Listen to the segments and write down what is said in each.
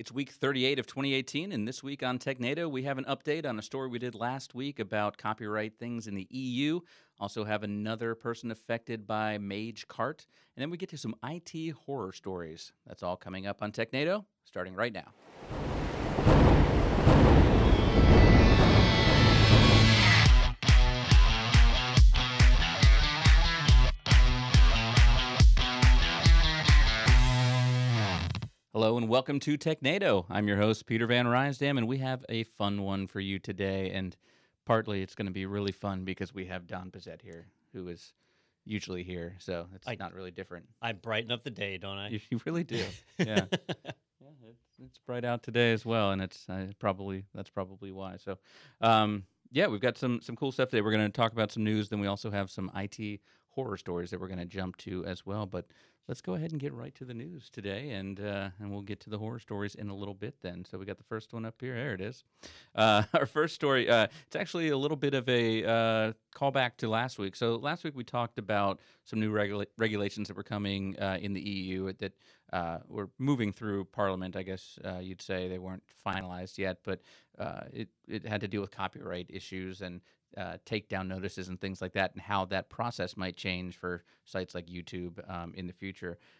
It's week 38 of 2018, and this week on TechNado, we have an update on a story we did last week about copyright things in the EU. Also, have another person affected by MageCart, and then we get to some IT horror stories. That's all coming up on TechNado, starting right now. Hello and welcome to TechNado. I'm your host, Peter Van Rysdam, and we have a fun one for you today. And partly it's going to be really fun because we have Don Pezet here, who is usually here. So it's I- not really different. I brighten up the day, don't I? You, you really do. Yeah. yeah, it's, it's bright out today as well, and it's uh, probably that's probably why. So, um, yeah, we've got some some cool stuff today. We're going to talk about some news. Then we also have some IT horror stories that we're going to jump to as well. But let's go ahead and get right to the news today, and uh, and we'll get to the horror stories in a little bit. Then, so we got the first one up here. There it is. Uh, our first story. Uh, it's actually a little bit of a uh, callback to last week. So last week we talked about some new regula- regulations that were coming uh, in the EU that uh, were moving through Parliament. I guess you'd say they weren't finalized yet, but it it had to deal with copyright issues and uh, takedown notices and things like that, and how that process might change for sites like YouTube um, in the future.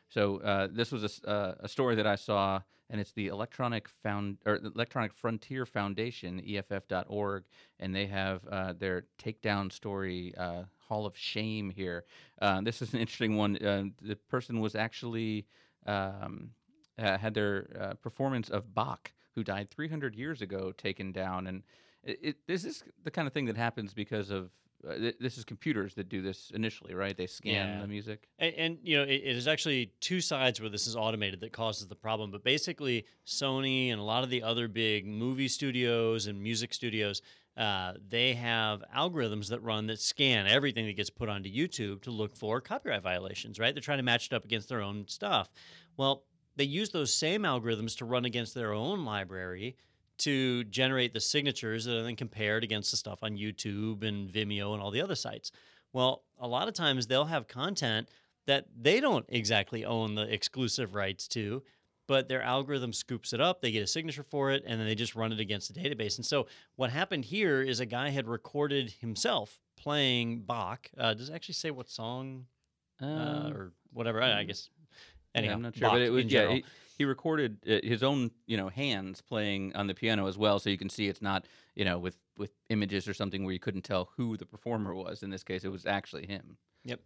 So uh, this was a, uh, a story that I saw, and it's the Electronic Found or Electronic Frontier Foundation (EFF.org), and they have uh, their takedown story uh, Hall of Shame here. Uh, this is an interesting one. Uh, the person was actually um, had their performance of Bach, who died 300 years ago, taken down. And it, this is the kind of thing that happens because of uh, th- this is computers that do this initially, right? They scan Yeah. the music. And, and you know, it, it is actually two sides where this is automated that causes the problem. But basically, Sony and a lot of the other big movie studios and music studios, uh, they have algorithms that run that scan everything that gets put onto YouTube to look for copyright violations. Right? They're trying to match it up against their own stuff. Well, they use those same algorithms to run against their own library to generate the signatures that are then compared against the stuff on YouTube and Vimeo and all the other sites. Well, a lot of times they'll have content that they don't exactly own the exclusive rights to, but their algorithm scoops it up, they get a signature for it, and then they just run it against the database. And so what happened here is a guy had recorded himself playing Bach. Uh, does it actually say what song uh, Um, or whatever? I, I guess. Yeah, I'm not sure, Bach but it was yeah. He, he recorded uh, his own, you know, hands playing on the piano as well, so you can see it's not, you know, with with images or something where you couldn't tell who the performer was. In this case, it was actually him. Yep.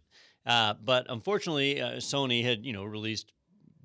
Uh, but unfortunately, uh, Sony had you know released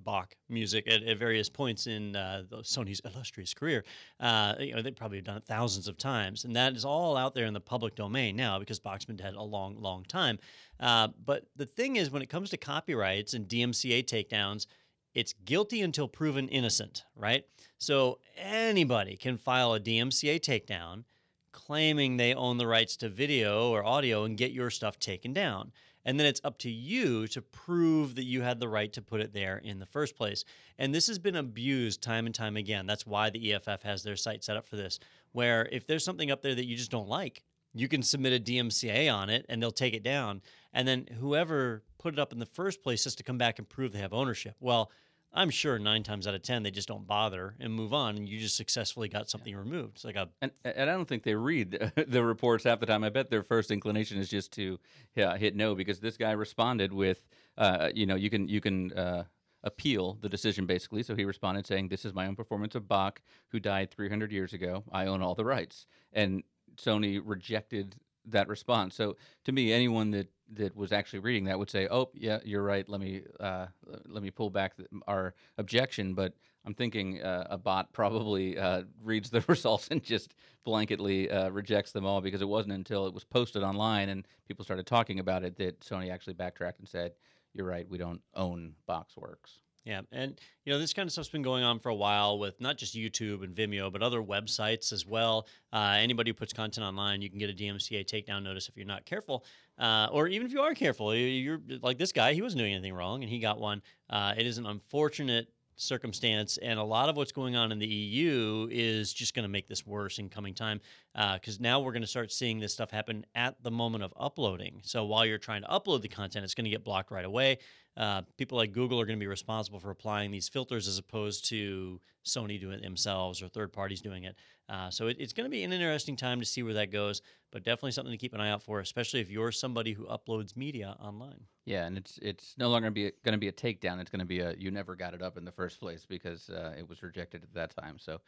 Bach music at, at various points in uh, Sony's illustrious career. Uh, you know, they probably done it thousands of times, and that is all out there in the public domain now because Bach's been dead a long, long time. Uh, but the thing is, when it comes to copyrights and DMCA takedowns, it's guilty until proven innocent, right? So anybody can file a DMCA takedown claiming they own the rights to video or audio and get your stuff taken down. And then it's up to you to prove that you had the right to put it there in the first place. And this has been abused time and time again. That's why the EFF has their site set up for this, where if there's something up there that you just don't like, you can submit a DMCA on it and they'll take it down. And then whoever put it up in the first place has to come back and prove they have ownership. Well, I'm sure nine times out of 10, they just don't bother and move on, and you just successfully got something removed. It's like a And, and I don't think they read the reports half the time. I bet their first inclination is just to yeah, hit no because this guy responded with, uh, you know, you can you can uh, appeal the decision basically. So he responded saying, "This is my own performance of Bach, who died 300 years ago. I own all the rights." And Sony rejected that response. So to me, anyone that that was actually reading that would say, "Oh, yeah, you're right. Let me uh, let me pull back th- our objection." But I'm thinking uh, a bot probably uh, reads the results and just blanketly uh, rejects them all because it wasn't until it was posted online and people started talking about it that Sony actually backtracked and said, "You're right. We don't own Bach's works." Yeah, and you know this kind of stuff's been going on for a while with not just YouTube and Vimeo, but other websites as well. Uh, anybody who puts content online, you can get a DMCA takedown notice if you're not careful, uh, or even if you are careful. you- You're like this guy; he wasn't doing anything wrong, and he got one. Uh, it is an unfortunate circumstance, and a lot of what's going on in the EU is just going to make this worse in coming time. Because now we're going to start seeing this stuff happen at the moment of uploading. So while you're trying to upload the content, it's going to get blocked right away. Uh, people like Google are going to be responsible for applying these filters as opposed to Sony doing it themselves or third parties doing it. Uh, so it, it's going to be an interesting time to see where that goes, but definitely something to keep an eye out for, especially if you're somebody who uploads media online. Yeah, and it's it's no longer be going to be a takedown. It's going to be a you never got it up in the first place because uh, it was rejected at that time. So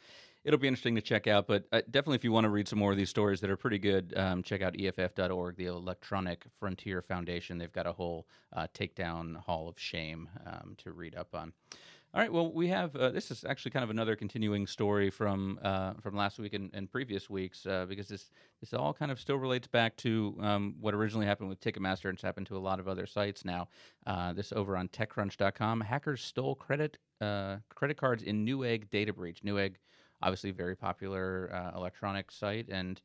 it'll be interesting to check out. But uh, definitely, if you want to read some more of these stories that are pretty good, um, check out EFF.org, the Electronic Frontier Foundation. They've got a whole uh, takedown hall of shame um, to read up on. All right. Well, we have uh, this is actually kind of another continuing story from uh, from last week and, and previous weeks uh, because this this all kind of still relates back to um, what originally happened with Ticketmaster and it's happened to a lot of other sites now. Uh, this over on TechCrunch.com. Hackers stole credit uh, credit cards in Newegg data breach. Newegg, obviously very popular uh, electronic site and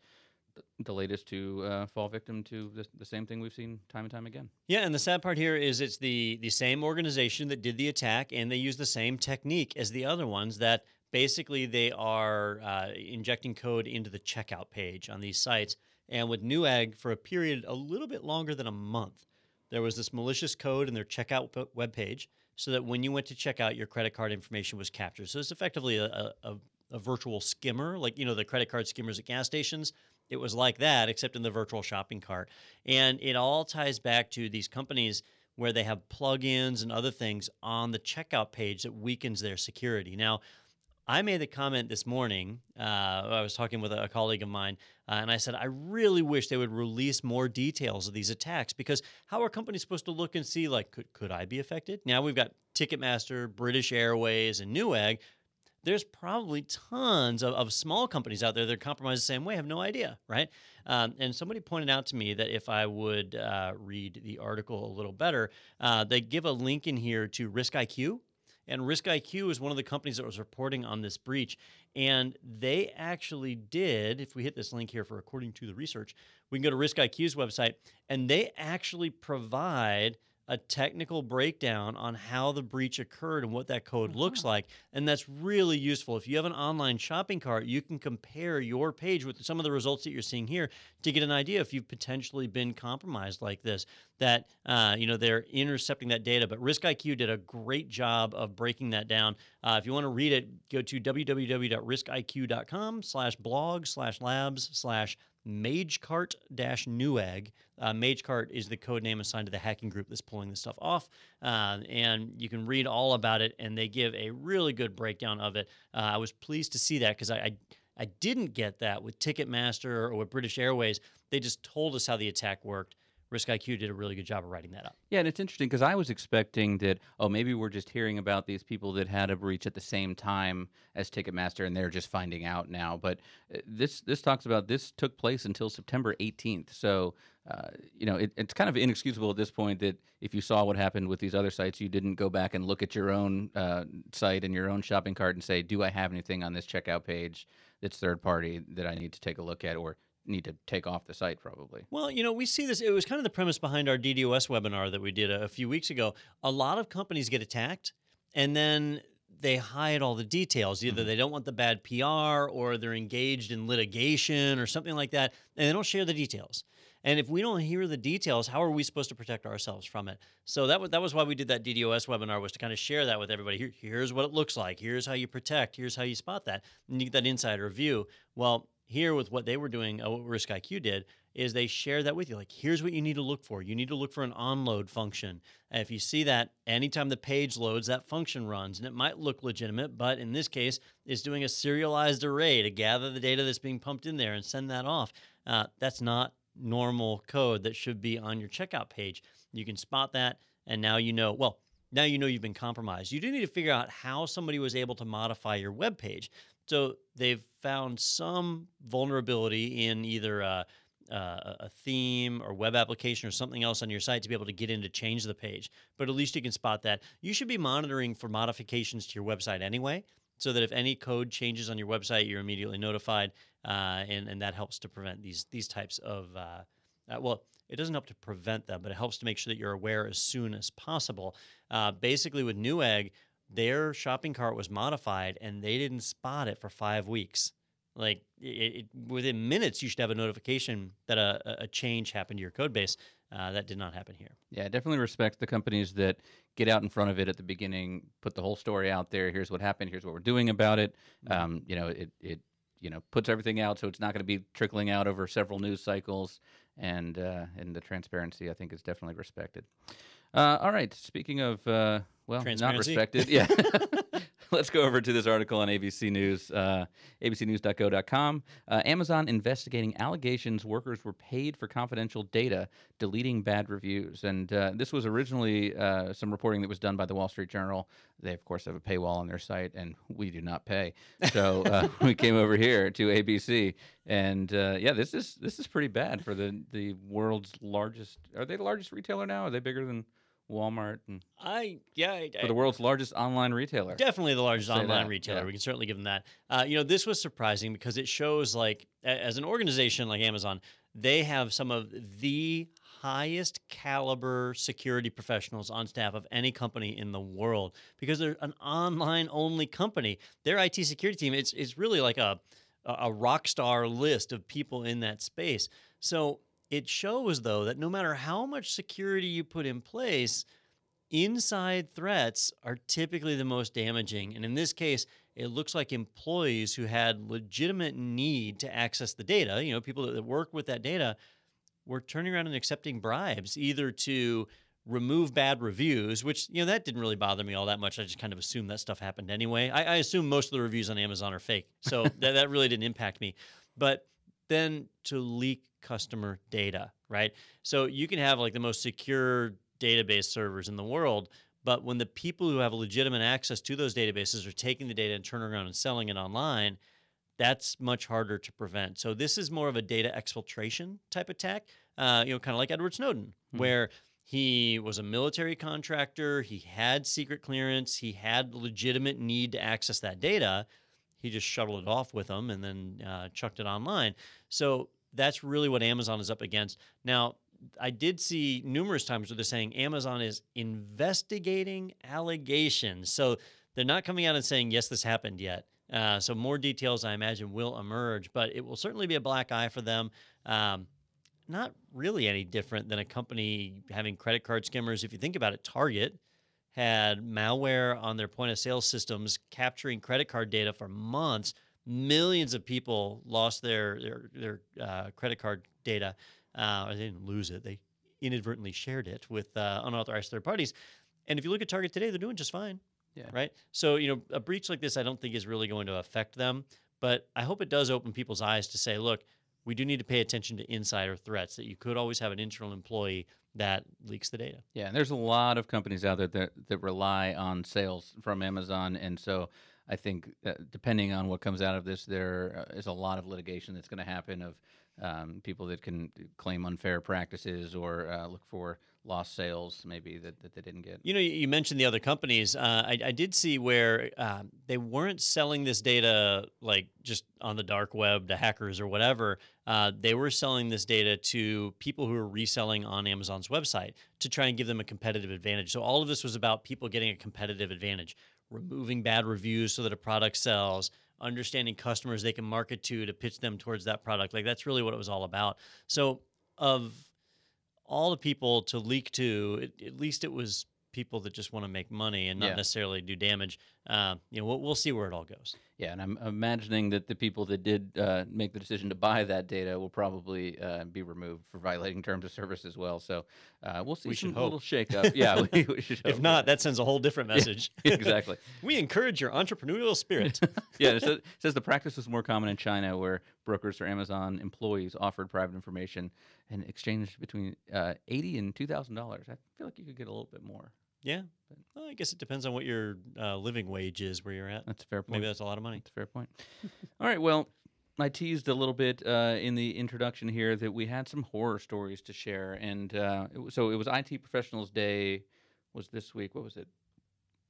the latest to uh, fall victim to the, the, same thing we've seen time and time again. Yeah, and the sad part here is it's the the same organization that did the attack, and they use the same technique as the other ones. That basically they are uh, injecting code into the checkout page on these sites. And with Newegg, for a period a little bit longer than a month, there was this malicious code in their checkout web page, so that when you went to checkout, your credit card information was captured. So it's effectively a, a, a virtual skimmer, like you know the credit card skimmers at gas stations it was like that, except in the virtual shopping cart. And it all ties back to these companies where they have plugins and other things on the checkout page that weakens their security. Now, I made the comment this morning. Uh, I was talking with a, colleague of mine, uh, and I said, I really wish they would release more details of these attacks because how are companies supposed to look and see, like, could, could I be affected? Now we've got Ticketmaster, British Airways, and Newegg there's probably tons of, of small companies out there that are compromised the same way. I have no idea, right? Um, and somebody pointed out to me that if I would uh, read the article a little better, uh, they give a link in here to Risk IQ. And Risk IQ is one of the companies that was reporting on this breach. And they actually did, if we hit this link here for according to the research, we can go to Risk IQ's website, and they actually provide a technical breakdown on how the breach occurred and what that code uh-huh. looks like. And that's really useful. If you have an online shopping cart, you can compare your page with some of the results that you're seeing here to get an idea if you've potentially been compromised like this, that, uh, you know, they're intercepting that data. But Risk IQ did a great job of breaking that down. Uh, if you want to read it, go to www.riskiq.com MageCart Newegg. Uh, MageCart is the code name assigned to the hacking group that's pulling this stuff off. Uh, and you can read all about it, and they give a really good breakdown of it. Uh, I was pleased to see that because I, I, I didn't get that with Ticketmaster or with British Airways. They just told us how the attack worked. Risk IQ did a really good job of writing that up. Yeah, and it's interesting because I was expecting that, oh, maybe we're just hearing about these people that had a breach at the same time as Ticketmaster and they're just finding out now. But uh, this this talks about this took place until September 18th. So, uh, you know, it, it's kind of inexcusable at this point that if you saw what happened with these other sites, you didn't go back and look at your own uh, site and your own shopping cart and say, do I have anything on this checkout page that's third party that I need to take a look at? Or need to take off the site probably. Well, you know, we see this. It was kind of the premise behind our DDoS webinar that we did a, a few weeks ago. A lot of companies get attacked and then they hide all the details. Either mm-hmm. they don't want the bad PR or they're engaged in litigation or something like that, and they don't share the details. And if we don't hear the details, how are we supposed to protect ourselves from it? So that was, that was why we did that DDoS webinar was to kind of share that with everybody. Here, here's what it looks like. Here's how you protect. Here's how you spot that. And you get that insider view. Well, here with what they were doing, uh, what Risk IQ did, is they share that with you. Like, here's what you need to look for. You need to look for an onload function. And if you see that, anytime the page loads, that function runs. And it might look legitimate, but in this case, it's doing a serialized array to gather the data that's being pumped in there and send that off. Uh, that's not normal code that should be on your checkout page. You can spot that, and now you know, well, now you know you've been compromised. You do need to figure out how somebody was able to modify your web page. So they've found some vulnerability in either a, a, theme or web application or something else on your site to be able to get in to change the page. But at least you can spot that. You should be monitoring for modifications to your website anyway, so that if any code changes on your website, you're immediately notified, uh, and and that helps to prevent these these types of uh, uh, well, it doesn't help to prevent them, but it helps to make sure that you're aware as soon as possible. Uh, basically, with Newegg, their shopping cart was modified and they didn't spot it for five weeks. Like it, it, within minutes, you should have a notification that a, a change happened to your code base. Uh, that did not happen here. Yeah, definitely respect the companies that get out in front of it at the beginning, put the whole story out there. Here's what happened. Here's what we're doing about it. Mhm. Um, you know, it it you know puts everything out, so it's not going to be trickling out over several news cycles. And uh, and the transparency, I think, is definitely respected. Uh, all right. Speaking of uh, well, not respected. Yeah. Let's go over to this article on ABC News, uh, abcnews.go.com. Uh, Amazon investigating allegations workers were paid for confidential data, deleting bad reviews. And uh, this was originally uh, some reporting that was done by the Wall Street Journal. They, of course, have a paywall on their site, and we do not pay. So uh, we came over here to ABC, and uh, yeah, this is this is pretty bad for the the world's largest. Are they the largest retailer now? Are they bigger than Walmart and I yeah, I, for the world's largest online retailer? Definitely the largest online that, retailer. yeah. We can certainly give them that. Uh, you know, this was surprising because it shows like a- as an organization like Amazon, they have some of the highest caliber security professionals on staff of any company in the world because they're an online only company. Their IT security team it's it's really like a a rock star list of people in that space. So it shows though that no matter how much security you put in place, inside threats are typically the most damaging. And in this case, it looks like employees who had legitimate need to access the data, you know, people that, work with that data, were turning around and accepting bribes either to remove bad reviews, which, you know, that didn't really bother me all that much. I just kind of assumed that stuff happened anyway. I, I assume most of the reviews on Amazon are fake. So that, that really didn't impact me. But then to leak customer data, right? So you can have like the most secure database servers in the world, but when the people who have legitimate access to those databases are taking the data and turning around and selling it online, that's much harder to prevent. So this is more of a data exfiltration type attack, uh, you know, kind of like Edward Snowden, Hmm. where he was a military contractor, he had secret clearance, he had legitimate need to access that data. He just shuttled it off with them and then uh, chucked it online. So that's really what Amazon is up against. Now, I did see numerous times where they're saying Amazon is investigating allegations. So they're not coming out and saying, yes, this happened yet. Uh, so more details, I imagine, will emerge, but it will certainly be a black eye for them. Um, not really any different than a company having credit card skimmers. If you think about it, Target had malware on their point of sale systems capturing credit card data for months. Millions of people lost their their their uh, credit card data. Uh, or they didn't lose it; they inadvertently shared it with uh, unauthorized third parties. And if you look at Target today, they're doing just fine. Yeah. Right. So you know, a breach like this, I don't think is really going to affect them. But I hope it does open people's eyes to say, look, we do need to pay attention to insider threats. That you could always have an internal employee that leaks the data. Yeah, and there's a lot of companies out there that, that rely on sales from Amazon, and so I think uh, depending on what comes out of this, there uh, a lot of litigation that's going to happen of um, people that can claim unfair practices or uh, look for lost sales, maybe that, that they didn't get. You know, you mentioned the other companies. Uh, I, I did see where um, they weren't selling this data like just on the dark web to hackers or whatever. Uh, they were selling this data to people who are reselling on Amazon's website to try and give them a competitive advantage. So all of this was about people getting a competitive advantage, removing bad reviews so that a product sells, understanding customers they can market to to pitch them towards that product. Like that's really what it was all about. So of all the people to leak to, it, at least it was people that just want to make money and not Yeah. necessarily do damage. Uh, you know, we'll, we'll see where it all goes. Yeah, and I'm imagining that the people that did uh, make the decision to buy that data will probably uh, be removed for violating terms of service as well. So uh, we'll see We should some hope. little shakeup. yeah, we, we should hope If not, that sends a whole different message. exactly. we encourage your entrepreneurial spirit. yeah, it says, it says the practice was more common in China, where brokers or Amazon employees offered private information and exchanged between uh, eighty and two thousand dollars. I feel like you could get a little bit more. Yeah. Well, I guess it depends on what your uh, living wage is where you're at. That's a fair point. Maybe that's a lot of money. That's a fair point. All right. Well, I teased a little bit uh, in the introduction here that we had some horror stories to share, and uh, it was, so it was IT Professionals Day. Was this week? What was it?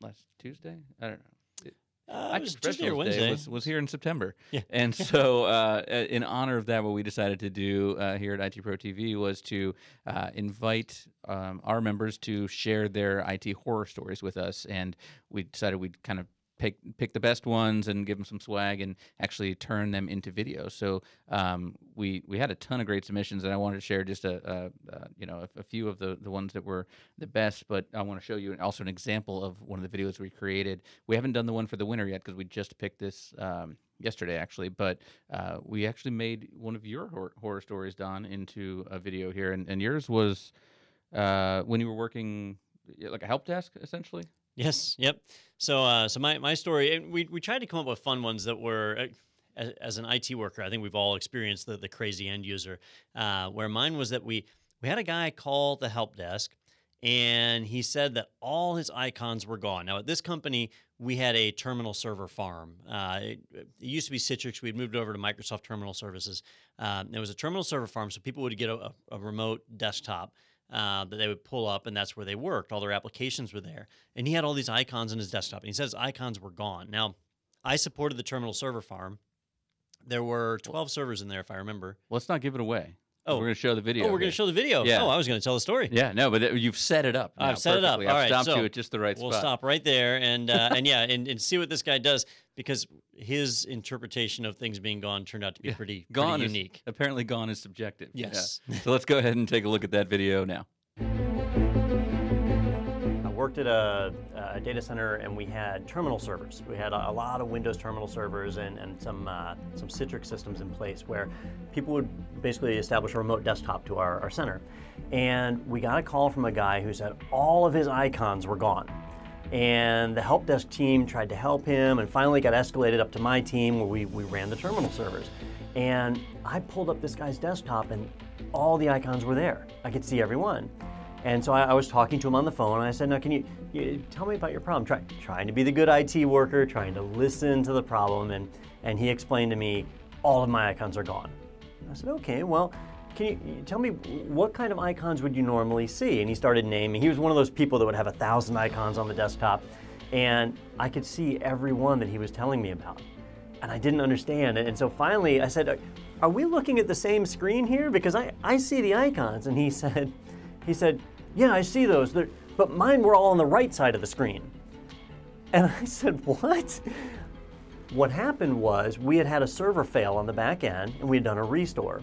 Last Tuesday? I don't know. Uh, it was Tuesday or Wednesday. was, was here in September. Yeah. And so, uh, uh, in honor of that, what we decided to do uh, here at IT Pro TV was to uh, invite um, our members to share their IT horror stories with us. And we decided we'd kind of pick pick the best ones and give them some swag and actually turn them into videos. So um, we we had a ton of great submissions, and I wanted to share just a, a, a you know a, a, few of the the ones that were the best. But I want to show you also an example of one of the videos we created. We haven't done the one for the winner yet because we just picked this. Um, yesterday actually but uh, we actually made one of your hor- horror stories don into a video here and, and yours was uh, when you were working like a help desk essentially Yes. Yep. So, uh, so my, my story, we, we tried to come up with fun ones that were, uh, as, as an IT worker, I think we've all experienced the, the crazy end user, uh, where mine was that we, we had a guy call the help desk and he said that all his icons were gone. Now, at this company, we had a terminal server farm. Uh, it, it, used to be Citrix. We'd moved over to Microsoft Terminal Services. Um, it was a terminal server farm, so people would get a, a remote desktop uh, that they would pull up, and that's where they worked. All their applications were there. And he had all these icons in his desktop, and he says icons were gone. Now, I supported the terminal server farm. There were 12 servers in there, if I remember. Let's not give it away. Oh, we're going to show the video. Oh, we're going to show the video. Yeah. Oh, I was going to tell the story. Yeah, no, but you've set it up. I've set perfectly. it up. All I've right, stopped so you at just the right we'll spot. stop right there and uh, and yeah, and, and see what this guy does because his interpretation of things being gone turned out to be Yeah. pretty, Gone pretty is unique. apparently gone is subjective. Yes. Yeah. So let's go ahead and take a look at that video now. Worked at a, a data center and we had terminal servers. We had a, a lot of Windows terminal servers and, and some, uh, some Citrix systems in place where people would basically establish a remote desktop to our, our center. And we got a call from a guy who said all of his icons were gone. And the help desk team tried to help him and finally got escalated up to my team where we, we ran the terminal servers. And I pulled up this guy's desktop and all the icons were there. I could see every one. And so I, I was talking to him on the phone, and I said, "Now, can you, you tell me about your problem?" Try, trying to be the good IT worker, trying to listen to the problem, and and he explained to me, all of my icons are gone. I said, "Okay, well, can you, you tell me what kind of icons would you normally see?" And he started naming. He was one of those people that would have a thousand icons on the desktop, and I could see every one that he was telling me about and I didn't understand. And so finally I said, Are we looking at the same screen here? Because I, I see the icons. And he said, he said, Yeah, I see those. They're, but mine were all on the right side of the screen. And I said, What? What happened was we had had a server fail on the back end and we had done a restore.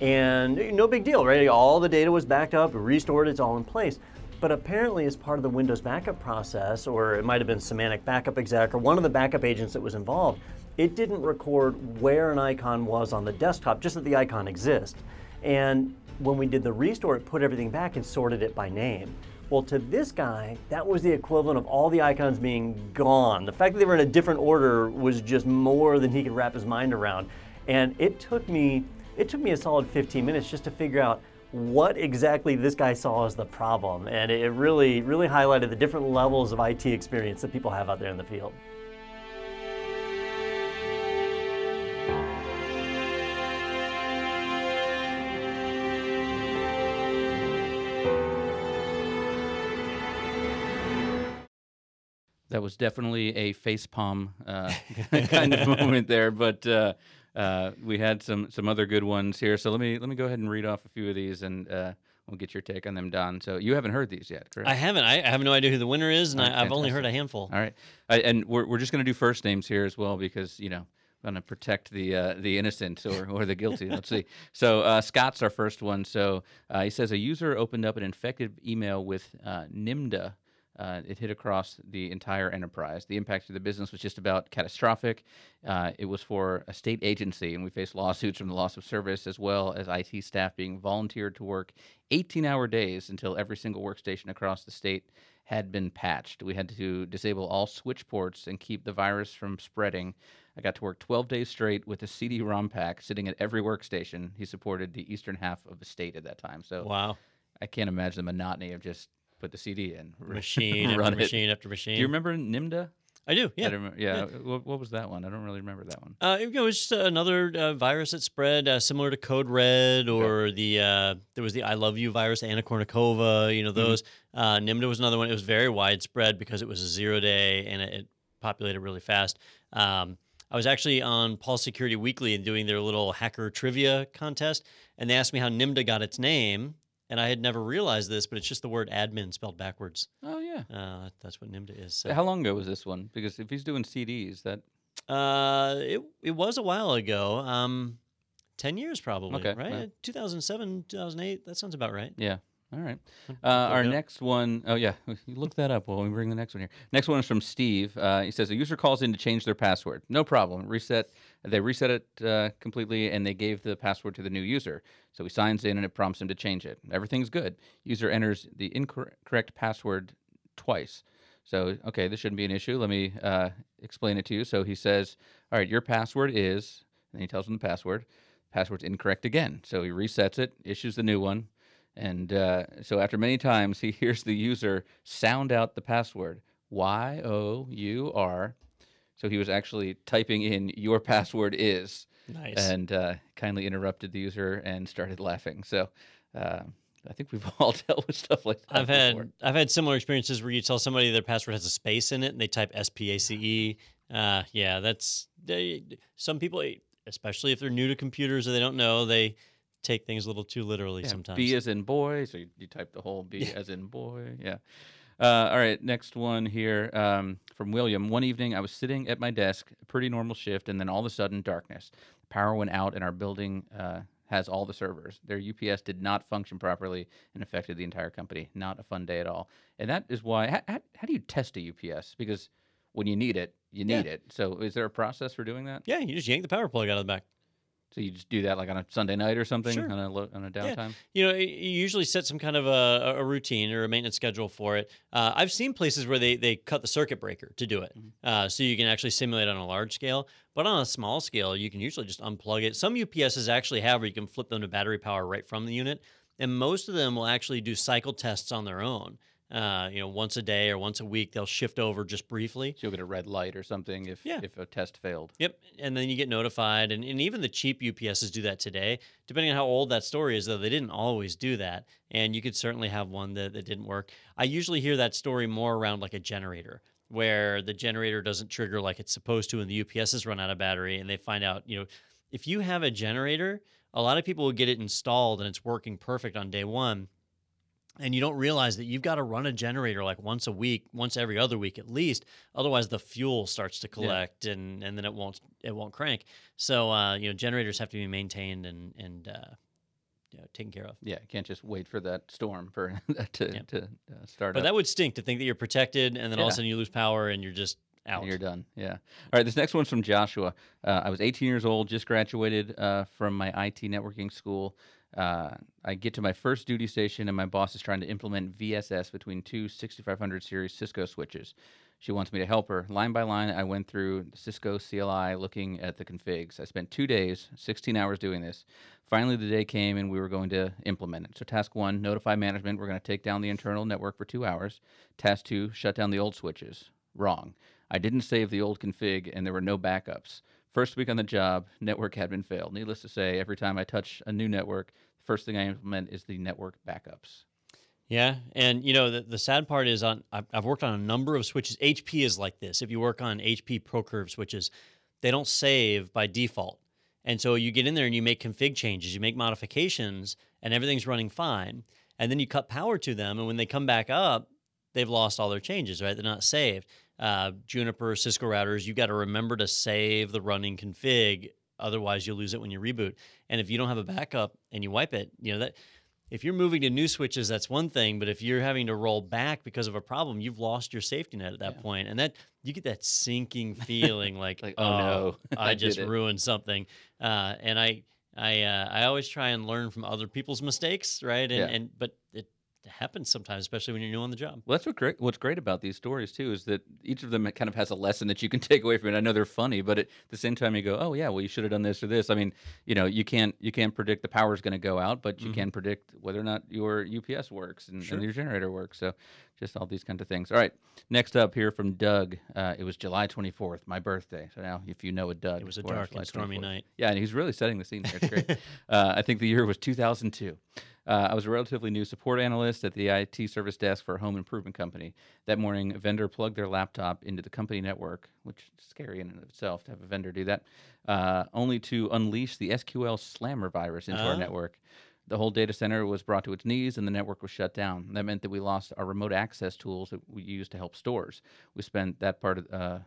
And eh, no big deal, right? All the data was backed up, restored, it's all in place. But apparently, as part of the Windows backup process, or it might have been Symantec Backup Exec, or one of the backup agents that was involved, it didn't record where an icon was on the desktop, just that the icon exists. And when we did the restore, it put everything back and sorted it by name. Well, to this guy, that was the equivalent of all the icons being gone. The fact that they were in a different order was just more than he could wrap his mind around. And it took me it took me a solid 15 minutes just to figure out what exactly this guy saw as the problem. And it really, really highlighted the different levels of IT experience that people have out there in the field. That was definitely a facepalm uh, kind of moment there, but uh, uh, we had some some other good ones here. So let me let me go ahead and read off a few of these, and uh, we'll get your take on them, Don. So you haven't heard these yet, correct? I haven't. I, I have no idea who the winner is, and right, I, I've only heard a handful. All right, I, and we're we're just going to do first names here as well because you know. Going to protect the uh, the innocent or, or the guilty. Let's see. So uh, Scott's our first one. So uh, he says a user opened up an infected email with uh, NIMDA. Uh, it hit across the entire enterprise. The impact to the business was just about catastrophic. Uh, it was for a state agency, and we faced lawsuits from the loss of service as well as IT staff being volunteered to work 18 hour days until every single workstation across the state had been patched. We had to disable all switch ports and keep the virus from spreading. I got to work 12 days straight with a CD ROM pack sitting at every workstation. He supported the eastern half of the state at that time. So Wow. I can't imagine the monotony of just put the CD in, Machine after it. machine after machine. Do you remember NIMDA? I do. Yeah. don't remember- yeah. What, what was that one? I don't really remember that one. Uh, it was just another uh, virus that spread uh, similar to Code Red, or the uh, there was the I Love You virus, Anna Kournikova. You know Mm-hmm. those. Uh, NIMDA was another one. It was very widespread because it was a zero day and it, it populated really fast. Um, I was actually on Paul Security Weekly and doing their little hacker trivia contest, and they asked me how NIMDA got its name, and I had never realized this, but it's just the word admin spelled backwards. Oh yeah. Uh, that's what NIMDA is. So. How long ago was this one? Because if he's doing CDs, that Uh, it it was a while ago. Um, ten years probably. Okay, Right. Two thousand seven, two thousand eight. That sounds about right. yeah. All right. Uh, our next one, oh yeah, you look that up while we bring the next one here. Next one is from Steve. Uh, he says a user calls in to change their password. No problem. Reset. They reset it uh, completely, and they gave the password to the new user. So he signs in, and it prompts him to change it. Everything's good. User enters the incorrect password twice. So okay, this shouldn't be an issue. Let me uh, explain it to you. So he says, "All right, your password is," and he tells him the password. Password's incorrect again. So he resets it, issues the new one. And uh, so after many times, he hears the user sound out the password Y O U R. So he was actually typing in your password is, Nice. and uh, kindly interrupted the user and started laughing. So uh, I think we've all dealt with stuff like that. I've had before. I've had similar experiences where you tell somebody their password has a space in it and they type S P A C E. Uh, yeah, that's they, some people, especially if they're new to computers or they don't know, they take things a little too literally Yeah, sometimes. B as in boy. So you, you type the whole B as in boy. Yeah. Uh, all right. Next one here um, from William. One evening, I was sitting at my desk, pretty normal shift, and then all of a sudden, darkness. Power went out, and our building uh, has all the servers. Their UPS did not function properly and affected the entire company. Not a fun day at all. And that is why. How, how, how do you test a UPS? Because when you need it, you Yeah. need it. So is there a process for doing that? yeah, you just yank the power plug out of the back. So you just do that like on a Sunday night or something Sure. on a on a downtime. You know, you usually set some kind of a, a routine or a maintenance schedule for it. Uh, I've seen places where they, they cut the circuit breaker to do it. Mhm. Uh, so you can actually simulate on a large scale. But on a small scale, you can usually just unplug it. Some UPSs actually have where you can flip them to battery power right from the unit. And most of them will actually do cycle tests on their own. Uh, you know, once a day or once a week, they'll shift over just briefly. So you'll get a red light or something if Yeah. if a test failed. Yep, and then you get notified, and, and even the cheap UPSs do that today. Depending on how old that story is, though, they didn't always do that, and you could certainly have one that, that didn't work. I usually hear that story more around like a generator, where the generator doesn't trigger like it's supposed to, and the UPSs run out of battery, and they find out, you know, if you have a generator, a lot of people will get it installed and it's working perfect on day one, and you don't realize that you've got to run a generator like once a week, once every other week at least. Otherwise, the fuel starts to collect, and and then it won't it won't crank. So uh, you know, generators have to be maintained and and uh, you know, taken care of. Yeah, you can't just wait for that storm for that to Yeah. to uh, start But up. that would stink to think that you're protected, and then all of a sudden you lose power and you're just and out. You're done. Yeah. All right. This next one's from Joshua. Uh, I was 18 years old, just graduated uh, from my IT networking school. Uh, I get to my first duty station, and my boss is trying to implement VSS between two 6500 series Cisco switches. She wants me to help her. Line by line, I went through Cisco CLI looking at the configs. I spent two days, 16 hours doing this. Finally, the day came and we were going to implement it. So, task one notify management. We're going to take down the internal network for two hours. Task two shut down the old switches. Wrong. I didn't save the old config and there were no backups. First week on the job, network admin failed. Needless to say, every time I touch a new network, the first thing I implement is the network backups. Yeah, and you know the, the sad part is on I've, I've worked on a number of switches. HP is like this. If you work on HP ProCurve switches, they don't save by default, and so you get in there and you make config changes, you make modifications, and everything's running fine. And then you cut power to them, and when they come back up, they've lost all their changes. Right? They're not saved. Uh, Juniper, Cisco routers, you got to remember to save the running config. Otherwise, you'll lose it when you reboot. And if you don't have a backup and you wipe it, you know that if you're moving to new switches, that's one thing. But if you're having to roll back because of a problem, you've lost your safety net at that Yeah. point, and that you get that sinking feeling like, Like, oh, no, I, I just ruined something. Uh, and I, I, uh, I always try and learn from other people's mistakes, right? And Yeah. and but it happens sometimes, especially when you're new on the job. Well, that's what great. What's great about these stories too is that each of them kind of has a lesson that you can take away from it. I know they're funny, but at the same time, you go, "Oh yeah, well you should have done this or this." I mean, you know, you can't you can't predict the power's going to go out, but you Mhm. can predict whether or not your UPS works and, Sure. and your generator works. So, just all these kinds of things. All right, next up here from Doug. Uh, it was July 24th, my birthday. So now, if you know a Doug, It was a dark and stormy 24th. night. Yeah, and he's really setting the scene here. It's great. uh, I think the year was 2002. Uh, I was a relatively new support analyst at the IT service desk for a home improvement company. That morning, a vendor plugged their laptop into the company network, which is scary in and of itself to have a vendor do that, uh, only to unleash the SQL slammer virus into our Ah. network. The whole data center was brought to its knees and the network was shut down. That meant that we lost our remote access tools that we used to help stores. We spent that part of uh,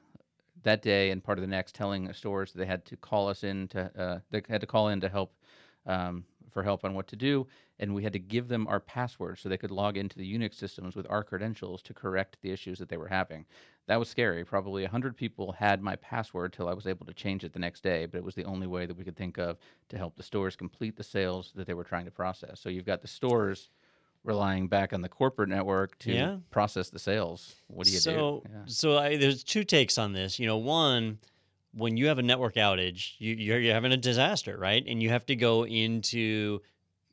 that day and part of the next telling stores that they had to call us in to uh, they had to call in to help um, for help on what to do, and we had to give them our password so they could log into the Unix systems with our credentials to correct the issues that they were having. That was scary. Probably 100 people had my password till I was able to change it the next day, but it was the only way that we could think of to help the stores complete the sales that they were trying to process. So you've got the stores relying back on the corporate network to Yeah. process the sales. What do you so, do? Yeah. so I, there's two takes on this. You know, one, when you have a network outage, you, you're, you're having a disaster, right? And you have to go into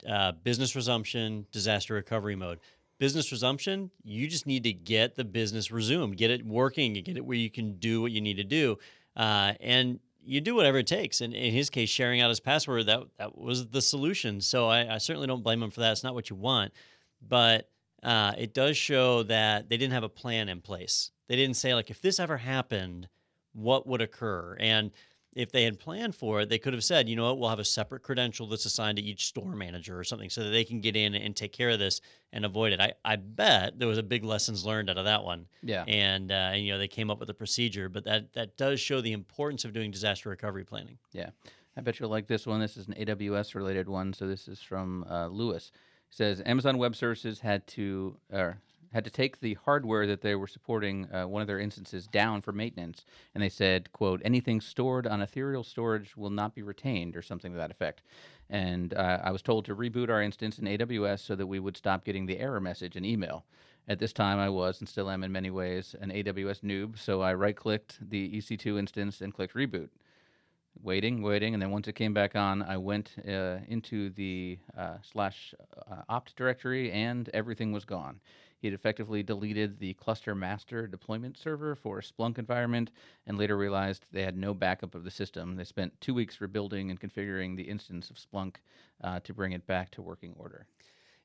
uh, business resumption, disaster recovery mode. Business resumption, you just need to get the business resumed, get it working, get it where you can do what you need to do, uh, and you do whatever it takes. And in his case, sharing out his password that that was the solution. So I, I certainly don't blame him for that. It's not what you want, but uh, it does show that they didn't have a plan in place. They didn't say like if this ever happened, what would occur? And if they had planned for it, they could have said, you know what, we'll have a separate credential that's assigned to each store manager or something so that they can get in and take care of this and avoid it. I, I bet there was a big lessons learned out of that one. Yeah. And, uh, and you know, they came up with a procedure, but that, that does show the importance of doing disaster recovery planning. Yeah. I bet you'll like this one. This is an AWS related one. So this is from uh, Lewis. It says Amazon Web Services had to uh, had to take the hardware that they were supporting uh, one of their instances down for maintenance, and they said, "quote Anything stored on ethereal storage will not be retained," or something to that effect. And uh, I was told to reboot our instance in AWS so that we would stop getting the error message in email. At this time, I was and still am in many ways an AWS noob, so I right clicked the EC2 instance and clicked reboot waiting, waiting, and then once it came back on, I went uh, into the uh, slash uh, opt directory, and everything was gone. Had effectively deleted the cluster master deployment server for Splunk environment, and later realized they had no backup of the system. They spent two weeks rebuilding and configuring the instance of Splunk uh, to bring it back to working order.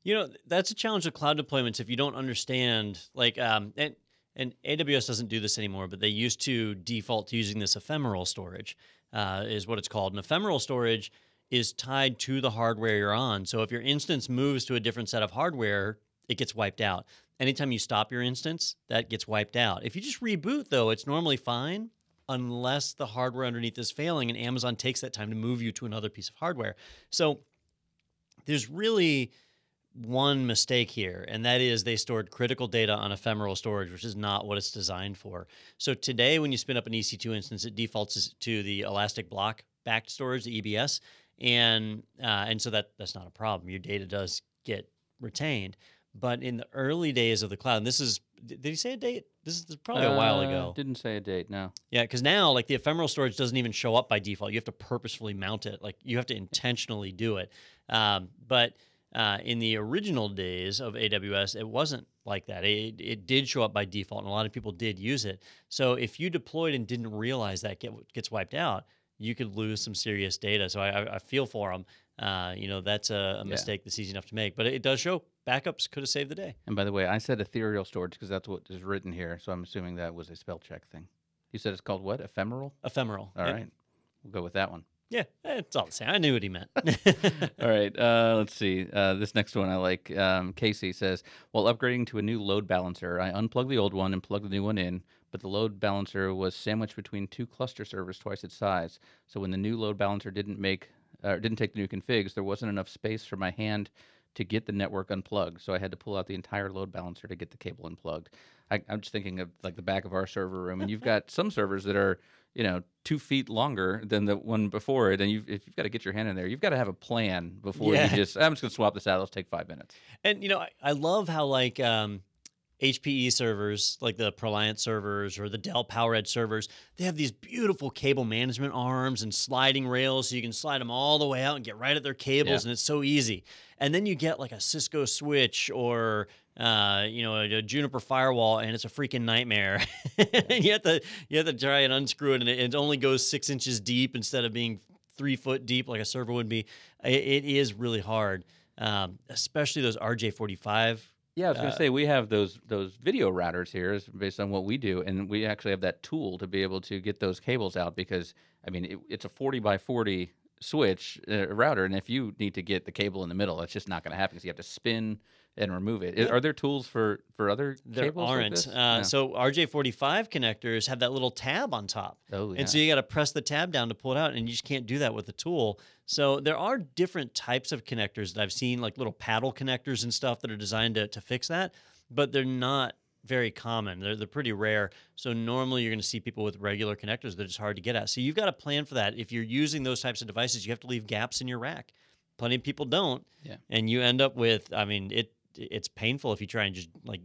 You know, that's a challenge with cloud deployments if you don't understand, like, um, and, and AWS doesn't do this anymore, but they used to default to using this ephemeral storage, uh, is what it's called. And ephemeral storage is tied to the hardware you're on. So if your instance moves to a different set of hardware, it gets wiped out. Anytime you stop your instance, that gets wiped out. If you just reboot, though, it's normally fine unless the hardware underneath is failing and Amazon takes that time to move you to another piece of hardware. So there's really one mistake here, and that is they stored critical data on ephemeral storage, which is not what it's designed for. So today, when you spin up an EC2 instance, it defaults to the Elastic Block backed storage, the EBS, and uh, and so that that's not a problem. Your data does get retained. But in the early days of the cloud, and this is did he say a date? This is probably a while Uh, ago. Didn't say a date. No. Yeah, because now like the ephemeral storage doesn't even show up by default. You have to purposefully mount it. Like you have to intentionally do it. Um, but uh, in the original days of AWS, it wasn't like that. It, it did show up by default, and a lot of people did use it. So if you deployed and didn't realize that get, gets wiped out, you could lose some serious data. So I, I, feel for them. Uh, you know, that's a, a mistake that's easy enough to make, but it, does show backups could have saved the day. And by the way, I said ethereal storage because that's what is written here. So I'm assuming that was a spell check thing. You said it's called what? Ephemeral? Ephemeral. All right. We'll go with that one. Yeah, it's all the same. I knew what he meant. All right. Uh, let's see. Uh, this next one I like. Um, Casey says, while upgrading to a new load balancer, I unplugged the old one and plugged the new one in, but the load balancer was sandwiched between two cluster servers twice its size. So when the new load balancer didn't make, uh, didn't take the new configs, there wasn't enough space for my hand to get the network unplugged. So I had to pull out the entire load balancer to get the cable unplugged. I, I'm just thinking of like the back of our server room, and you've got some servers that are, you know, two feet longer than the one before it, and you've, if you've got to get your hand in there, you've got to have a plan before Yeah. you just. I'm just gonna swap this out. Let's take five minutes. And you know, I, I love how like um, HPE servers, like the Proliant servers or the Dell PowerEdge servers, they have these beautiful cable management arms and sliding rails, so you can slide them all the way out and get right at their cables, Yeah. and it's so easy. And then you get like a Cisco switch or uh, you know a, a Juniper firewall, and it's a freaking nightmare. you have to you have to try and unscrew it, and it, it only goes six inches deep instead of being three foot deep like a server would be. It, it is really hard, um, especially those RJ45 Yeah, I was gonna Uh, say we have those those video routers here, is based on what we do, and we actually have that tool to be able to get those cables out because I mean it, it's a 40 by 40 switch, uh, router, and if you need to get the cable in the middle, it's just not going to happen because you have to spin and remove it. Are there tools for for other There cables? like aren't. this? uh, No. So RJ45 connectors have that little tab on top. oh, yeah. And so you got to press the tab down to pull it out, and you just can't do that with the tool. So there are different types of connectors that I've seen, like little paddle connectors and stuff that are designed to, to fix that, but they're not very common. They're, they're pretty rare. So normally you're going to see people with regular connectors that it's hard to get at. So you've got to plan for that. If you're using those types of devices, you have to leave gaps in your rack. Plenty of people don't. Yeah. And you end up with, I mean, it it's painful if you try and just like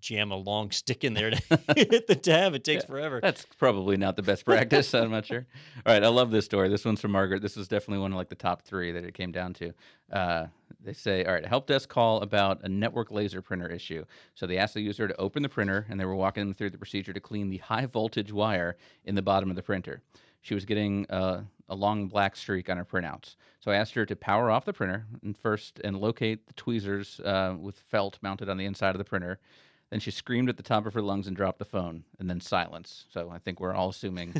jam a long stick in there to hit the tab. It takes Yeah. forever. That's probably not the best practice. I'm not sure. All right, I love this story. This one's from Margaret. This is definitely one of like the top three that it came down to. Uh, they say, all right, help desk call about a network laser printer issue. So they asked the user to open the printer, and they were walking them through the procedure to clean the high voltage wire in the bottom of the printer. She was getting uh, a long black streak on her printouts. So I asked her to power off the printer and first and locate the tweezers uh, with felt mounted on the inside of the printer. Then she screamed at the top of her lungs and dropped the phone, and then silence. So I think we're all assuming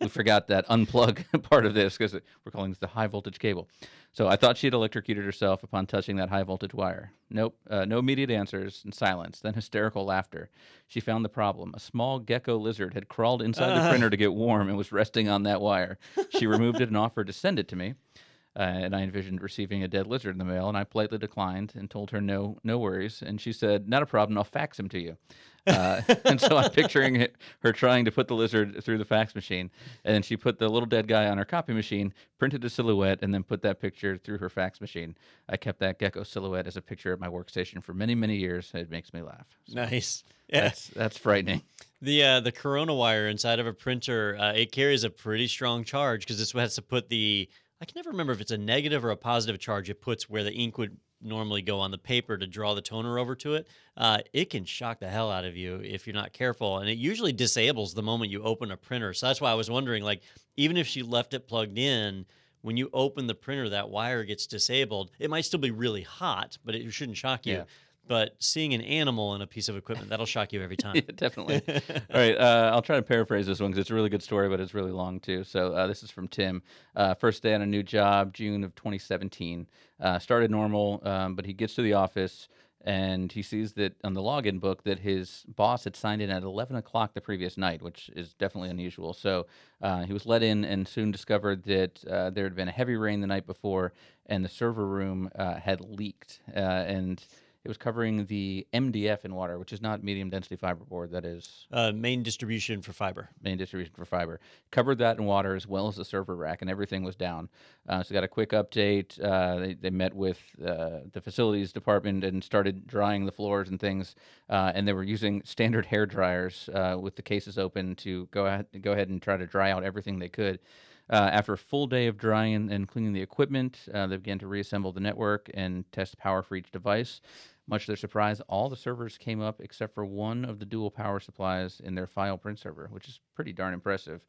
we forgot that unplug part of this because we're calling this the high voltage cable. So I thought she had electrocuted herself upon touching that high voltage wire. Nope, uh, no immediate answers and silence. Then hysterical laughter. She found the problem. A small gecko lizard had crawled inside the Ah. printer to get warm and was resting on that wire. She removed it and offered to send it to me. Uh, and I envisioned receiving a dead lizard in the mail, and I politely declined and told her no, no worries. And she said, "Not a problem. I'll fax him to you." Uh, and so I'm picturing it, her trying to put the lizard through the fax machine, and then she put the little dead guy on her copy machine, printed a silhouette, and then put that picture through her fax machine. I kept that gecko silhouette as a picture at my workstation for many, many years. It makes me laugh. So Nice. Yeah. That's that's frightening. The uh, the corona wire inside of a printer uh, it carries a pretty strong charge because this has to put the I can never remember if it's a negative or a positive charge it puts where the ink would normally go on the paper to draw the toner over to it. Uh, it can shock the hell out of you if you're not careful, and it usually disables the moment you open a printer. So that's why I was wondering, like, even if she left it plugged in. When you open the printer, that wire gets disabled. It might still be really hot, but it shouldn't shock you. Yeah. But seeing an animal in a piece of equipment, that'll shock you every time. Yeah, definitely. All right, uh, I'll try to paraphrase this one because it's a really good story, but it's really long too. So uh, this is from Tim. Uh, first day on a new job, June of 2017. Uh, started normal, um, but he gets to the office and he sees that on the login book that his boss had signed in at 11 o'clock the previous night, which is definitely unusual. So uh, he was let in and soon discovered that uh, there had been a heavy rain the night before and the server room uh, had leaked. Uh, and it was covering the MDF in water, which is not medium density fiberboard. That is uh, main distribution for fiber. main distribution for fiber. Covered that in water as well as the server rack, and everything was down. Uh, so got a quick update. Uh, they, they met with uh, the facilities department and started drying the floors and things. Uh, and they were using standard hair dryers uh, with the cases open to go ahead, go ahead and try to dry out everything they could. Uh, after a full day of drying and cleaning the equipment, uh, they began to reassemble the network and test power for each device. Much to their surprise, all the servers came up except for one of the dual power supplies in their file print server, which is pretty darn impressive.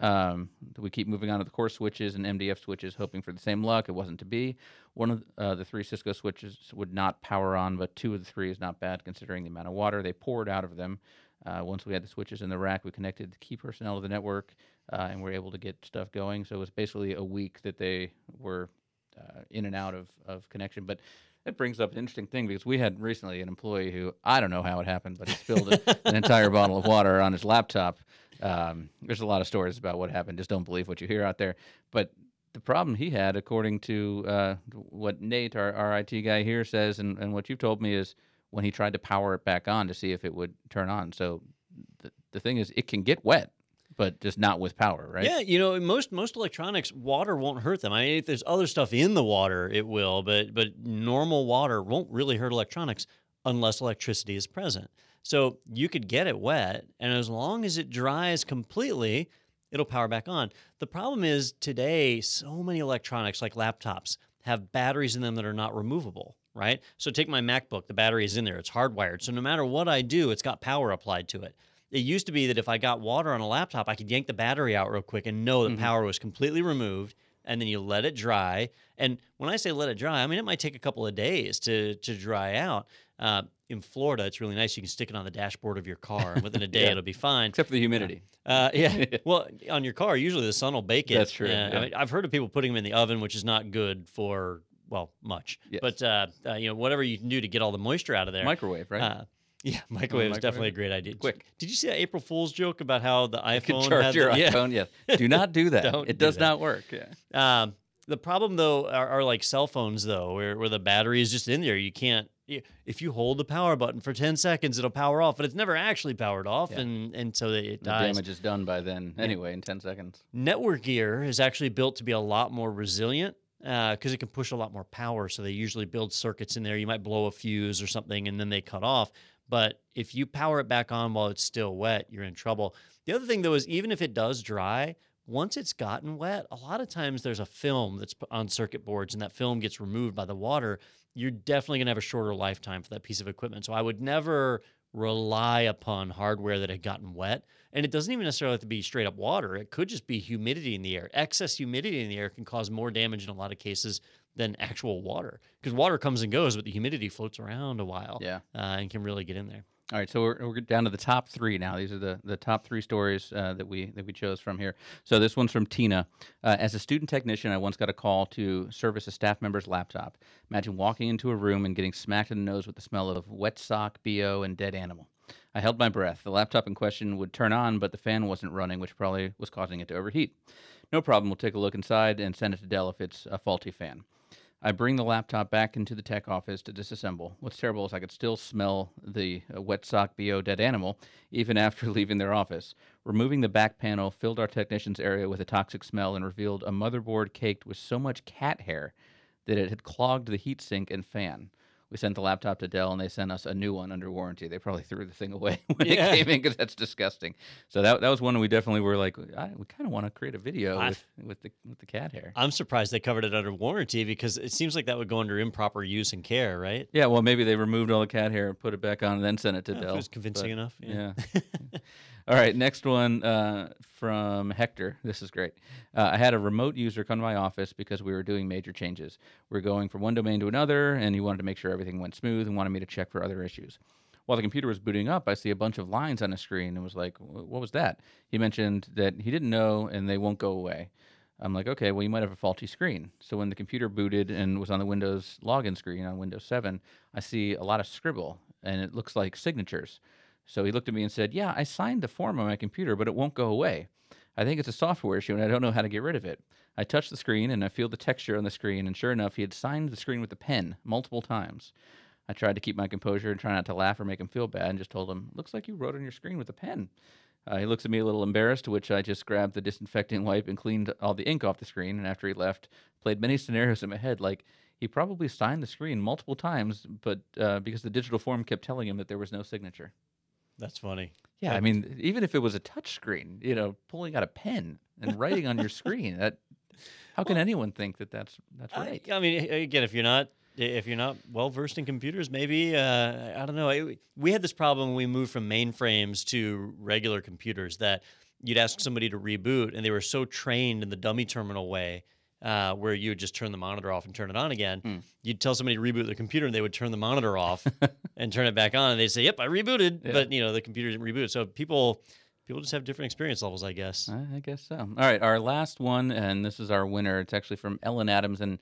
Um, we keep moving on to the core switches and MDF switches, hoping for the same luck. It wasn't to be. One of uh, the three Cisco switches would not power on, but two of the three is not bad considering the amount of water they poured out of them. Uh, once we had the switches in the rack, we connected the key personnel to the network uh, and were able to get stuff going. So it was basically a week that they were uh, in and out of, of connection. But it brings up an interesting thing because we had recently an employee who I don't know how it happened, but he spilled an entire bottle of water on his laptop. Um, there's a lot of stories about what happened. Just don't believe what you hear out there. But the problem he had, according to uh, what Nate, our, our IT guy here, says, and, and what you've told me, is when he tried to power it back on to see if it would turn on. So the, the thing is, it can get wet, but just not with power, right? Yeah, you know, most most electronics, water won't hurt them. I mean, if there's other stuff in the water, it will, but but normal water won't really hurt electronics unless electricity is present. So you could get it wet, and as long as it dries completely, it'll power back on. The problem is today, so many electronics, like laptops, have batteries in them that are not removable. Right. So take my MacBook. The battery is in there. It's hardwired. So no matter what I do, it's got power applied to it. It used to be that if I got water on a laptop, I could yank the battery out real quick and know that Mhm. power was completely removed. And then you let it dry. And when I say let it dry, I mean it might take a couple of days to to dry out. Uh, in Florida, it's really nice. You can stick it on the dashboard of your car, and within a day, Yeah. it'll be fine. Except for the humidity. Uh, yeah. well, on your car, usually the sun will bake it. That's true, Uh, yeah. I mean, I've heard of people putting them in the oven, which is not good for well much. Yes. But uh, uh, you know, whatever you can do to get all the moisture out of there. Microwave, right? Uh, yeah, microwave is definitely a great idea. Did- Quick. Did you see that April Fool's joke about how the you can charge your the, yeah. iPhone. Yes. Do not do that. It do does that. not work. Yeah. Um, the problem though are, are like cell phones though, where, where the battery is just in there. You can't. If you hold the power button for ten seconds, it'll power off, but it's never actually powered off, Yeah. and and so it The dies. damage is done by then anyway in 10 seconds. Network gear is actually built to be a lot more resilient because it can push a lot more power. So they usually build circuits in there. You might blow a fuse or something, and then they cut off. But if you power it back on while it's still wet, you're in trouble. The other thing though is even if it does dry, once it's gotten wet, a lot of times there's a film that's on circuit boards, and that film gets removed by the water. You're definitely gonna have a shorter lifetime for that piece of equipment. So I would never rely upon hardware that had gotten wet. And it doesn't even necessarily have to be straight up water. It could just be humidity in the air. Excess humidity in the air can cause more damage in a lot of cases than actual water because water comes and goes, but the humidity floats around a while Yeah. uh, and can really get in there. All right, so we're, we're down to the top three now. These are the, the top three stories uh, that we that we chose from here. So this one's from Tina. Uh, as a student technician, I once got a call to service a staff member's laptop. Imagine walking into a room and getting smacked in the nose with the smell of wet sock, bo, and dead animal. I held my breath. The laptop in question would turn on, but the fan wasn't running, which probably was causing it to overheat. No problem. We'll take a look inside and send it to Dell if it's a faulty fan. I bring the laptop back into the tech office to disassemble. What's terrible is I could still smell the uh, wet sock BO dead animal even after leaving their office. Removing the back panel filled our technician's area with a toxic smell and revealed a motherboard caked with so much cat hair that it had clogged the heatsink and fan. We sent the laptop to Dell and they sent us a new one under warranty. They probably threw the thing away when Yeah. it came in because that's disgusting. So that, that was one we definitely were like, I, we kind of want to create a video I- with, with the with the cat hair. I'm surprised they covered it under warranty because it seems like that would go under improper use and care, right? Yeah, well, maybe they removed all the cat hair, and put it back on, and then sent it to Yeah, if it Dell. was convincing enough, yeah. Yeah. all right, next one uh, from Hector. This is great. Uh, I had a remote user come to my office because we were doing major changes. We are going from one domain to another, and he wanted to make sure everything went smooth and wanted me to check for other issues. While the computer was booting up, I see a bunch of lines on the screen and was like, "What was that?" He mentioned that he didn't know and they won't go away. I'm like, okay, well, you might have a faulty screen. So when the computer booted and was on the Windows login screen on Windows 7, I see a lot of scribble and it looks like signatures. So he looked at me and said, Yeah, I signed the form on my computer, but it won't go away. I think it's a software issue and I don't know how to get rid of it. I touch the screen and I feel the texture on the screen, and sure enough, he had signed the screen with a pen multiple times. I tried to keep my composure and try not to laugh or make him feel bad and just told him, Looks like you wrote on your screen with a pen. Uh, he looks at me a little embarrassed, to which I just grabbed the disinfecting wipe and cleaned all the ink off the screen. And after he left, played many scenarios in my head, like he probably signed the screen multiple times, but uh, because the digital form kept telling him that there was no signature. That's funny. Yeah, I mean, even if it was a touch screen, you know, pulling out a pen and writing on your screen, that how can anyone think that that's that's I- right? I, mean, again, if you're not if you're not well versed in computers, maybe uh, I don't know. We had this problem when we moved from mainframes to regular computers that you'd ask somebody to reboot, and they were so trained in the dummy terminal way. Uh, where you would just turn the monitor off and turn it on again. Hmm. You'd tell somebody to reboot their computer, and they would turn the monitor off and turn it back on, and they'd say, "Yep, I rebooted," Yeah. but you know the computer didn't reboot. So people, people just have different experience levels, I guess. I I guess so. All right, our last one, and this is our winner. It's actually from Ellen Adams, and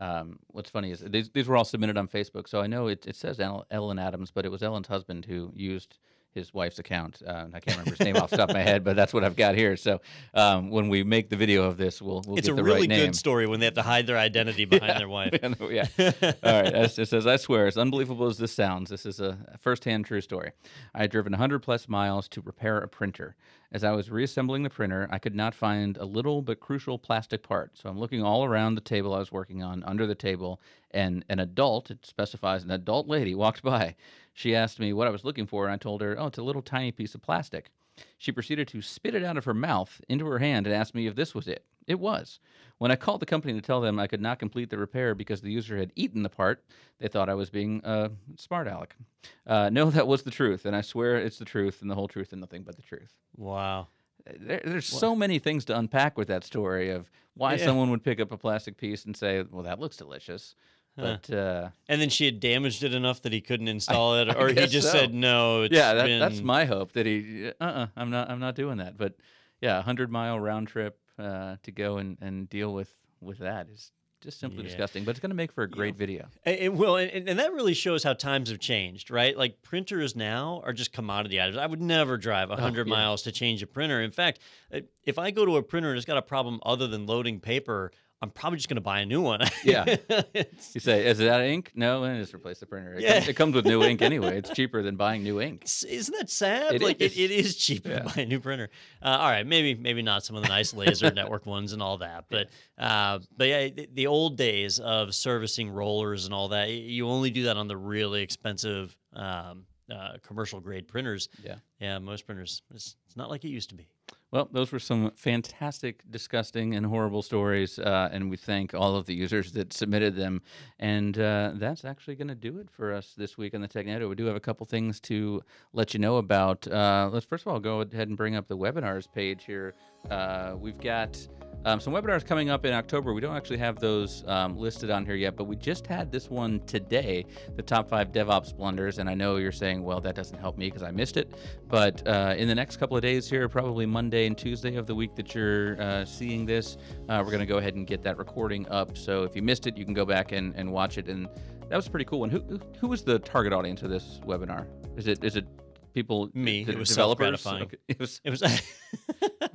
um, what's funny is these these were all submitted on Facebook, so I know it, it says Ellen Adams, but it was Ellen's husband who used his wife's account. Uh, I can't remember his name off the top of my head, but that's what I've got here. So um, when we make the video of this, we'll we'll it's get a the really right name. good story when they have to hide their identity behind their wife. Yeah, yeah. All right. It says, I swear, as unbelievable as this sounds, this is a first-hand true story. I had driven 100 plus miles to repair a printer. As I was reassembling the printer, I could not find a little but crucial plastic part. So I'm looking all around the table I was working on, under the table, and an adult, it specifies an adult lady, walked by. She asked me what I was looking for, and I told her, oh, it's a little tiny piece of plastic. She proceeded to spit it out of her mouth into her hand and asked me if this was it. It was. When I called the company to tell them I could not complete the repair because the user had eaten the part, they thought I was being a smart aleck. Uh, no, that was the truth, and I swear it's the truth and the whole truth and nothing but the truth. Wow. There, there's so many things to unpack with that story of why Yeah. someone would pick up a plastic piece and say, "Well, that looks delicious." Huh. But uh, And then she had damaged it enough that he couldn't install it, or he just so. said no. It's yeah, that, that's been- my hope that he. Uh, uh I'm not. I'm not doing that. But yeah, hundred mile round trip uh, to go and, and deal with with that is just simply Yeah. disgusting. But it's going to make for a great video. And, and- well, and, and that really shows how times have changed, right? Like printers now are just commodity items. I would never drive 100 Oh, yeah. miles to change a printer. In fact, uh, if I go to a printer and it's got a problem other than loading paper, I'm probably just going to buy a new one. Yeah. You say, "Is it out of ink?" No, and just replace the printer. It, Yeah. comes, it comes with new ink anyway. It's cheaper than buying new ink. Isn't that sad? It like is. It, it is cheaper Yeah. to buy a new printer. Uh, all right, maybe maybe not some of the nice laser network ones and all that, but uh, but yeah, the, the old days of servicing rollers and all that, you only do that on the really expensive um, uh, commercial grade printers. Yeah. yeah, most printers. It's, it's not like it used to be. Well, those were some fantastic, disgusting, and horrible stories, uh, and we thank all of the users that submitted them. And uh, that's actually going to do it for us this week on the TechNado. We do have a couple things to let you know about. Uh, let's first of all go ahead and bring up the webinars page here. Uh, we've got um, some webinars coming up in October. We don't actually have those um, listed on here yet, but we just had this one today, the top five DevOps blunders. And I know you're saying, well, that doesn't help me because I missed it. But uh, in the next couple of days here, probably Monday and Tuesday of the week that you're uh, seeing this, uh, we're going to go ahead and get that recording up. So if you missed it, you can go back and, and watch it. And that was a pretty cool one. Who, who- who was the target audience of this webinar? Is it is it people? Me. It was developers. Okay. It was It was.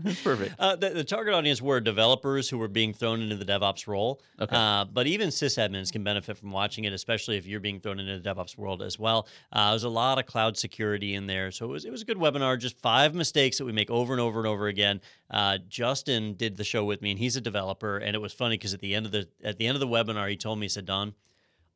Perfect. Uh, the, the target audience were developers who were being thrown into the DevOps role. Okay. Uh, but even sysadmins can benefit from watching it, especially if you're being thrown into the DevOps world as well. Uh, there's a lot of cloud security in there, so it was it was a good webinar. Just five mistakes that we make over and over and over again. Uh, Justin did the show with me, and he's a developer, and it was funny because at the end of the at the end of the webinar, he told me, he said, Don.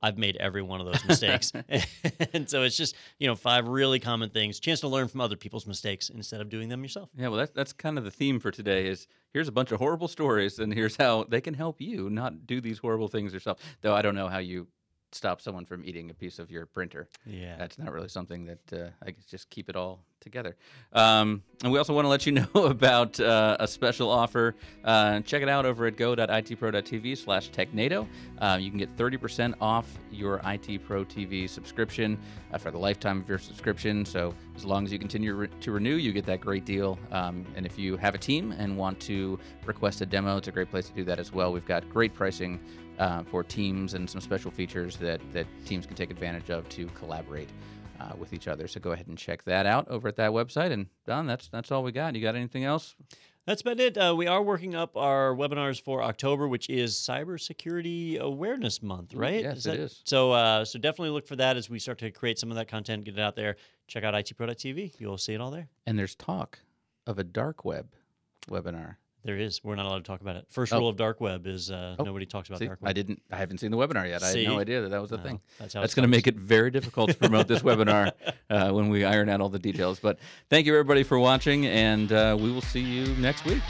I've made every one of those mistakes. and so it's just, you know, five really common things. Chance to learn from other people's mistakes instead of doing them yourself. Yeah, well, that's that's kind of the theme for today. Is here's a bunch of horrible stories, and here's how they can help you not do these horrible things yourself. Though I don't know how you stop someone from eating a piece of your printer. Yeah. That's not really something that uh, I guess just keep it all together. Um, and we also want to let you know about uh, a special offer. Uh, check it out over at go.itpro.tv slash technado. Uh, you can get 30% off your IT Pro TV subscription uh, for the lifetime of your subscription. So as long as you continue re- to renew, you get that great deal. Um, and if you have a team and want to request a demo, it's a great place to do that as well. We've got great pricing uh, for teams and some special features that, that teams can take advantage of to collaborate uh, with each other. So go ahead and check that out over at that website. And Don, that's that's all we got. You got anything else? That's about it. Uh, we are working up our webinars for October, which is Cybersecurity Awareness Month, right? yes, that, it is. So, uh, so definitely look for that as we start to create some of that content, get it out there. Check out itpro.tv. You'll see it all there. And there's talk of a dark web webinar. There is. We're not allowed to talk about it. First Oh. rule of dark web is uh, Oh, nobody talks about See, dark web. I didn't. I haven't seen the webinar yet. I had no idea that that was a No, thing. That's That's going to make it very difficult to promote this webinar uh, when we iron out all the details. But thank you everybody for watching, and uh, we will see you next week.